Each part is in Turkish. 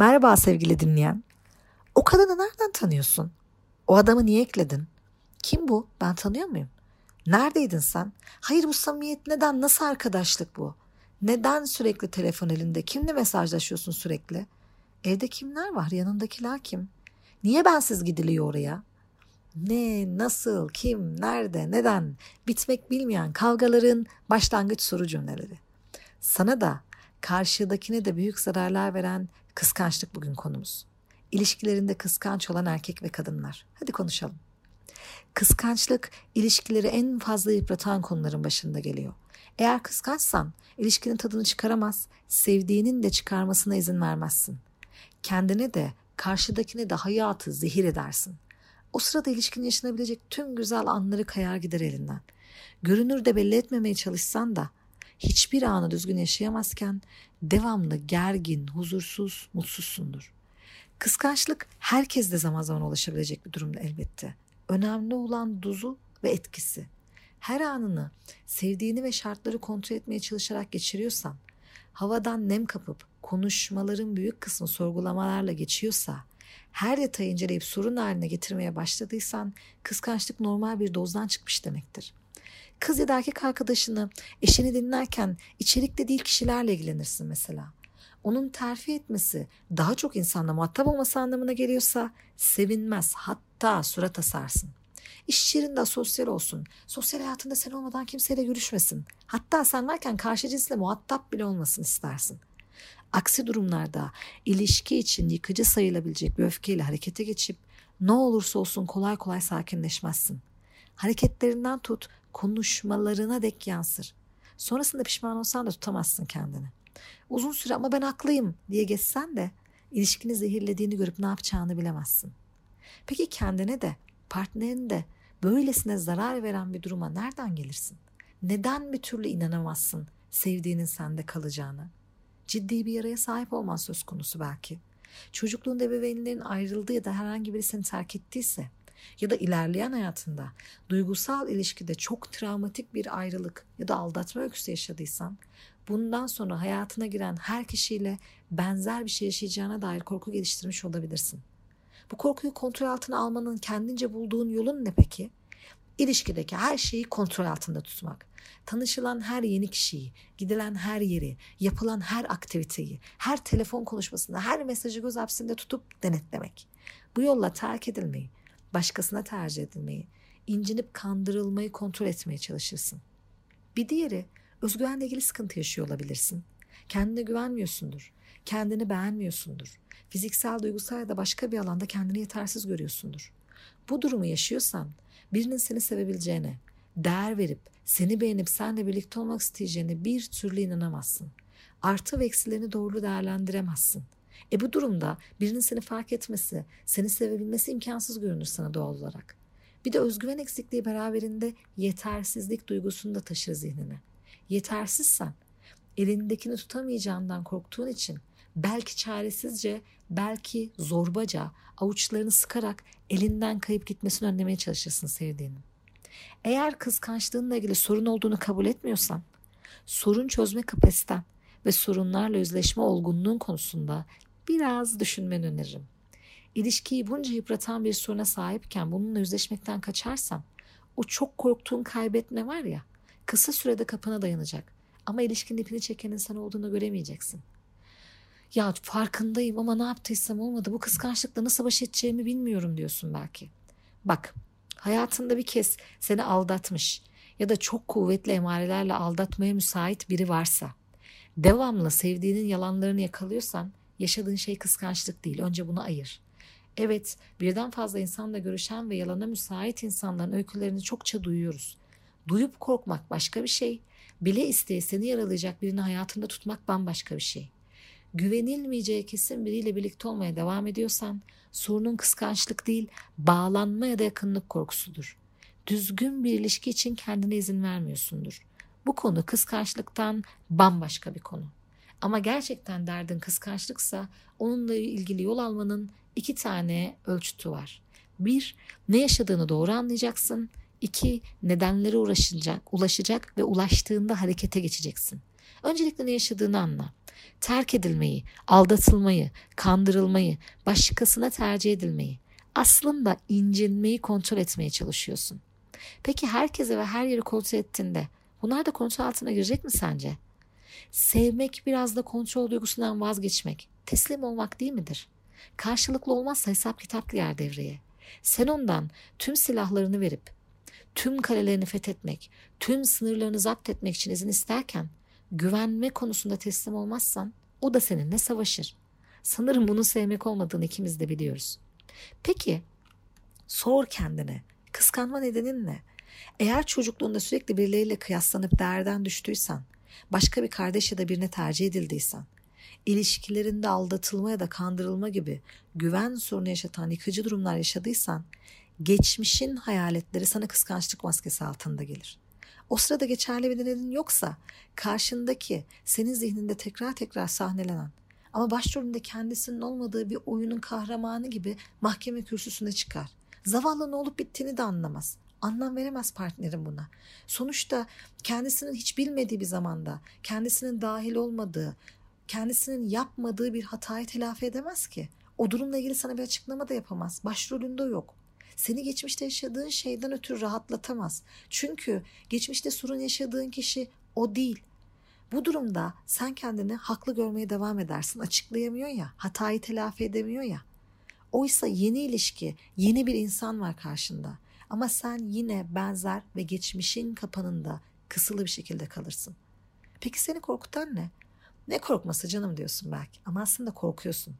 Merhaba sevgili dinleyen. O kadını nereden tanıyorsun? O adamı niye ekledin? Kim bu? Ben tanıyor muyum? Neredeydin sen? Hayır bu samimiyet neden? Nasıl arkadaşlık bu? Neden sürekli telefon elinde? Kimle mesajlaşıyorsun sürekli? Evde kimler var? Yanındakiler kim? Niye bensiz gidiliyor oraya? Ne, nasıl, kim, nerede, neden? Bitmek bilmeyen kavgaların başlangıç soru cümleleri. Sana da karşıdakine de büyük zararlar veren kıskançlık bugün konumuz. İlişkilerinde kıskanç olan erkek ve kadınlar. Hadi konuşalım. Kıskançlık ilişkileri en fazla yıpratan konuların başında geliyor. Eğer kıskançsan ilişkinin tadını çıkaramaz, sevdiğinin de çıkarmasına izin vermezsin. Kendine de karşıdakine de hayatı zehir edersin. O sırada ilişkinin yaşanabilecek tüm güzel anları kayar gider elinden. Görünür de belli etmemeye çalışsan da hiçbir anı düzgün yaşayamazken devamlı gergin, huzursuz, mutsuzsundur. Kıskançlık herkes de zaman zaman ulaşabilecek bir durumda elbette. Önemli olan dozu ve etkisi. Her anını sevdiğini ve şartları kontrol etmeye çalışarak geçiriyorsan, havadan nem kapıp konuşmaların büyük kısmı sorgulamalarla geçiyorsa, her detayı inceleyip sorun haline getirmeye başladıysan kıskançlık normal bir dozdan çıkmış demektir. Kız ya da erkek arkadaşını, eşini dinlerken içerikte değil kişilerle ilgilenirsin mesela. Onun terfi etmesi daha çok insanla muhatap olması anlamına geliyorsa sevinmez hatta surat asarsın. İş yerinde sosyal olsun. Sosyal hayatında sen olmadan kimseyle görüşmesin. Hatta sen varken karşı cinsle muhatap bile olmasın istersin. Aksi durumlarda ilişki için yıkıcı sayılabilecek bir öfkeyle harekete geçip ne olursa olsun kolay kolay sakinleşmezsin. Hareketlerinden tut konuşmalarına dek yansır. Sonrasında pişman olsan da tutamazsın kendini. Uzun süre ama ben haklıyım diye geçsen de ilişkini zehirlediğini görüp ne yapacağını bilemezsin. Peki kendine de partnerine de böylesine zarar veren bir duruma nereden gelirsin? Neden bir türlü inanamazsın sevdiğinin sende kalacağını? Ciddi bir yaraya sahip olman söz konusu belki. Çocukluğunda ebeveynlerin ayrıldığı ya da herhangi biri seni terk ettiyse ya da ilerleyen hayatında duygusal ilişkide çok travmatik bir ayrılık ya da aldatma öyküsü yaşadıysan bundan sonra hayatına giren her kişiyle benzer bir şey yaşayacağına dair korku geliştirmiş olabilirsin. Bu korkuyu kontrol altına almanın kendince bulduğun yolun ne peki? İlişkideki her şeyi kontrol altında tutmak. Tanışılan her yeni kişiyi, gidilen her yeri, yapılan her aktiviteyi, her telefon konuşmasında, her mesajı göz hapsinde tutup denetlemek. Bu yolla terk edilmeyi, başkasına tercih edilmeyi, incinip kandırılmayı kontrol etmeye çalışırsın. Bir diğeri özgüvenle ilgili sıkıntı yaşıyor olabilirsin. Kendine güvenmiyorsundur. Kendini beğenmiyorsundur. Fiziksel, duygusal ya da başka bir alanda kendini yetersiz görüyorsundur. Bu durumu yaşıyorsan birinin seni sevebileceğine, değer verip seni beğenip seninle birlikte olmak isteyeceğine bir türlü inanamazsın. Artı ve eksilerini doğru değerlendiremezsin. E bu durumda birinin seni fark etmesi, seni sevebilmesi imkansız görünür sana doğal olarak. Bir de özgüven eksikliği beraberinde yetersizlik duygusunu da taşır zihnine. Yetersizsen, elindekini tutamayacağından korktuğun için belki çaresizce, belki zorbaca avuçlarını sıkarak elinden kayıp gitmesini önlemeye çalışırsın sevdiğinin. Eğer kıskançlığınla ilgili sorun olduğunu kabul etmiyorsan, sorun çözme kapasiten ve sorunlarla yüzleşme olgunluğun konusunda biraz düşünmeni öneririm. İlişkiyi bunca yıpratan bir soruna sahipken bununla yüzleşmekten kaçarsan, o çok korktuğun kaybetme var ya, kısa sürede kapına dayanacak. Ama ilişkinin ipini çeken insan olduğunu göremeyeceksin. Ya farkındayım ama ne yaptıysam olmadı. Bu kıskançlıkla nasıl baş edeceğimi bilmiyorum diyorsun belki. Bak hayatında bir kez seni aldatmış ya da çok kuvvetli emarelerle aldatmaya müsait biri varsa devamlı sevdiğinin yalanlarını yakalıyorsan yaşadığın şey kıskançlık değil. Önce bunu ayır. Evet birden fazla insanla görüşen ve yalana müsait insanların öykülerini çokça duyuyoruz. Duyup korkmak başka bir şey. Bile isteye seni yaralayacak birini hayatında tutmak bambaşka bir şey güvenilmeyeceği kesin biriyle birlikte olmaya devam ediyorsan sorunun kıskançlık değil bağlanma ya da yakınlık korkusudur. Düzgün bir ilişki için kendine izin vermiyorsundur. Bu konu kıskançlıktan bambaşka bir konu. Ama gerçekten derdin kıskançlıksa onunla ilgili yol almanın iki tane ölçütü var. Bir, ne yaşadığını doğru anlayacaksın. İki, nedenlere ulaşacak, ulaşacak ve ulaştığında harekete geçeceksin. Öncelikle ne yaşadığını anla. Terk edilmeyi, aldatılmayı, kandırılmayı, başkasına tercih edilmeyi, aslında incinmeyi kontrol etmeye çalışıyorsun. Peki herkese ve her yeri kontrol ettiğinde bunlar da kontrol altına girecek mi sence? Sevmek biraz da kontrol duygusundan vazgeçmek, teslim olmak değil midir? Karşılıklı olmazsa hesap kitap girer devreye. Sen ondan tüm silahlarını verip, tüm kalelerini fethetmek, tüm sınırlarını zapt etmek için izin isterken, güvenme konusunda teslim olmazsan o da seninle savaşır. Sanırım bunu sevmek olmadığını ikimiz de biliyoruz. Peki sor kendine kıskanma nedenin ne? Eğer çocukluğunda sürekli birileriyle kıyaslanıp değerden düştüysen, başka bir kardeş ya da birine tercih edildiysen, ilişkilerinde aldatılma ya da kandırılma gibi güven sorunu yaşatan yıkıcı durumlar yaşadıysan, geçmişin hayaletleri sana kıskançlık maskesi altında gelir. O sırada geçerli bir nedenin yoksa karşındaki senin zihninde tekrar tekrar sahnelenen ama başrolünde kendisinin olmadığı bir oyunun kahramanı gibi mahkeme kürsüsüne çıkar. Zavallı ne olup bittiğini de anlamaz. Anlam veremez partnerin buna. Sonuçta kendisinin hiç bilmediği bir zamanda, kendisinin dahil olmadığı, kendisinin yapmadığı bir hatayı telafi edemez ki. O durumla ilgili sana bir açıklama da yapamaz. Başrolünde yok. Seni geçmişte yaşadığın şeyden ötürü rahatlatamaz. Çünkü geçmişte sorun yaşadığın kişi o değil. Bu durumda sen kendini haklı görmeye devam edersin. Açıklayamıyor ya, hatayı telafi edemiyor ya. Oysa yeni ilişki, yeni bir insan var karşında. Ama sen yine benzer ve geçmişin kapanında kısılı bir şekilde kalırsın. Peki seni korkutan ne? Ne korkması canım diyorsun belki ama aslında korkuyorsun.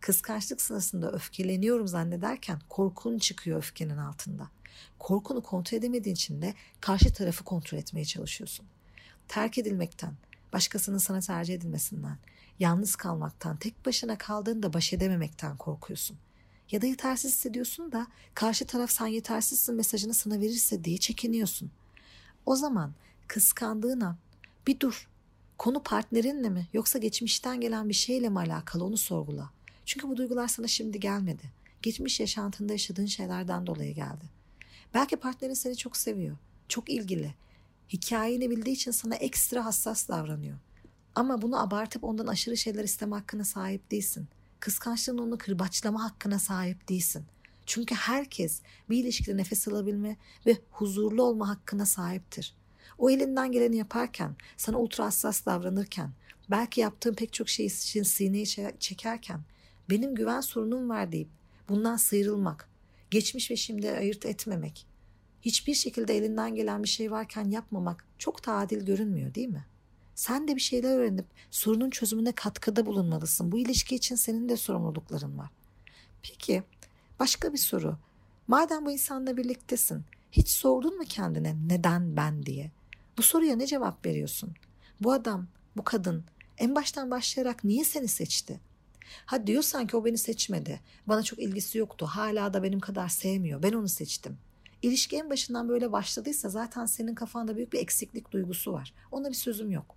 Kıskançlık sırasında öfkeleniyorum zannederken korkun çıkıyor öfkenin altında. Korkunu kontrol edemediğin için de karşı tarafı kontrol etmeye çalışıyorsun. Terk edilmekten, başkasının sana tercih edilmesinden, yalnız kalmaktan, tek başına kaldığında baş edememekten korkuyorsun. Ya da yetersiz hissediyorsun da karşı taraf sen yetersizsin mesajını sana verirse diye çekiniyorsun. O zaman kıskandığın an bir dur. Konu partnerinle mi yoksa geçmişten gelen bir şeyle mi alakalı onu sorgula. Çünkü bu duygular sana şimdi gelmedi. Geçmiş yaşantında yaşadığın şeylerden dolayı geldi. Belki partnerin seni çok seviyor, çok ilgili. Hikayeni bildiği için sana ekstra hassas davranıyor. Ama bunu abartıp ondan aşırı şeyler isteme hakkına sahip değilsin. Kıskançlığın onu kırbaçlama hakkına sahip değilsin. Çünkü herkes bir ilişkide nefes alabilme ve huzurlu olma hakkına sahiptir. O elinden geleni yaparken, sana ultra hassas davranırken, belki yaptığın pek çok şey için sineyi çekerken, benim güven sorunum var deyip bundan sıyrılmak, geçmiş ve şimdi ayırt etmemek, hiçbir şekilde elinden gelen bir şey varken yapmamak çok da adil görünmüyor değil mi? Sen de bir şeyler öğrenip sorunun çözümüne katkıda bulunmalısın. Bu ilişki için senin de sorumlulukların var. Peki başka bir soru. Madem bu insanla birliktesin, hiç sordun mu kendine neden ben diye? Bu soruya ne cevap veriyorsun? Bu adam, bu kadın en baştan başlayarak niye seni seçti? Ha diyorsan ki o beni seçmedi. Bana çok ilgisi yoktu. Hala da benim kadar sevmiyor. Ben onu seçtim. İlişki en başından böyle başladıysa zaten senin kafanda büyük bir eksiklik duygusu var. Ona bir sözüm yok.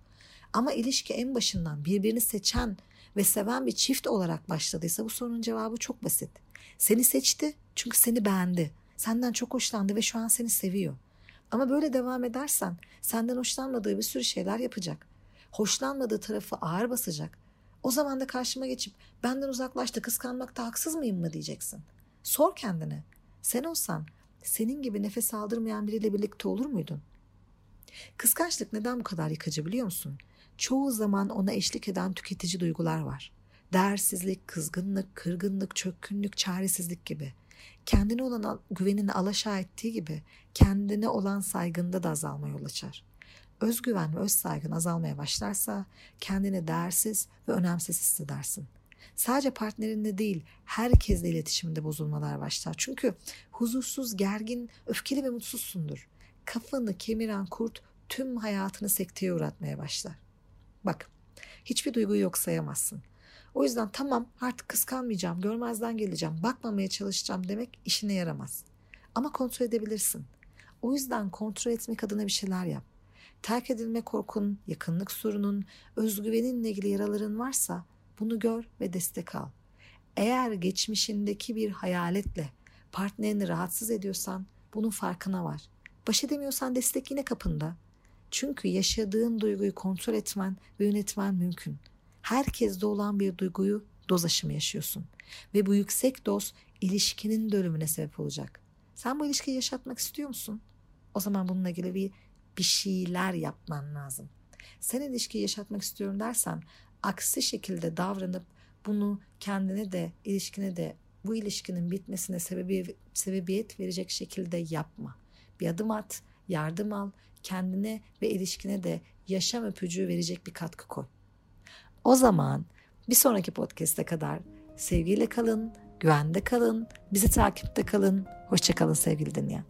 Ama ilişki en başından birbirini seçen ve seven bir çift olarak başladıysa bu sorunun cevabı çok basit. Seni seçti çünkü seni beğendi. Senden çok hoşlandı ve şu an seni seviyor. Ama böyle devam edersen senden hoşlanmadığı bir sürü şeyler yapacak. Hoşlanmadığı tarafı ağır basacak. O zaman da karşıma geçip benden uzaklaştı kıskanmakta haksız mıyım mı diyeceksin. Sor kendine. Sen olsan senin gibi nefes aldırmayan biriyle birlikte olur muydun? Kıskançlık neden bu kadar yıkıcı biliyor musun? Çoğu zaman ona eşlik eden tüketici duygular var. Değersizlik, kızgınlık, kırgınlık, çökkünlük, çaresizlik gibi. Kendine olan güvenini alaşağı ettiği gibi kendine olan saygında da azalma yol açar. Özgüven ve öz saygın azalmaya başlarsa kendini değersiz ve önemsiz hissedersin. Sadece partnerinle değil herkesle iletişimde bozulmalar başlar. Çünkü huzursuz, gergin, öfkeli ve mutsuzsundur. Kafanı kemiren kurt tüm hayatını sekteye uğratmaya başlar. Bak hiçbir duyguyu yok sayamazsın. O yüzden tamam artık kıskanmayacağım, görmezden geleceğim, bakmamaya çalışacağım demek işine yaramaz. Ama kontrol edebilirsin. O yüzden kontrol etmek adına bir şeyler yap. Terk edilme korkun, yakınlık sorunun, özgüveninle ilgili yaraların varsa bunu gör ve destek al. Eğer geçmişindeki bir hayaletle partnerini rahatsız ediyorsan bunun farkına var. Baş edemiyorsan destek yine kapında. Çünkü yaşadığın duyguyu kontrol etmen ve yönetmen mümkün. herkeste olan bir duyguyu doz aşımı yaşıyorsun. Ve bu yüksek doz ilişkinin dönümüne sebep olacak. Sen bu ilişkiyi yaşatmak istiyor musun? O zaman bununla ilgili bir, bir şeyler yapman lazım. Sen ilişkiyi yaşatmak istiyorum dersen aksi şekilde davranıp bunu kendine de ilişkine de bu ilişkinin bitmesine sebebi, sebebiyet verecek şekilde yapma. Bir adım at, yardım al, kendine ve ilişkine de yaşam öpücüğü verecek bir katkı koy. O zaman bir sonraki podcast'e kadar sevgiyle kalın, güvende kalın, bizi takipte kalın. Hoşçakalın sevgili dinleyen.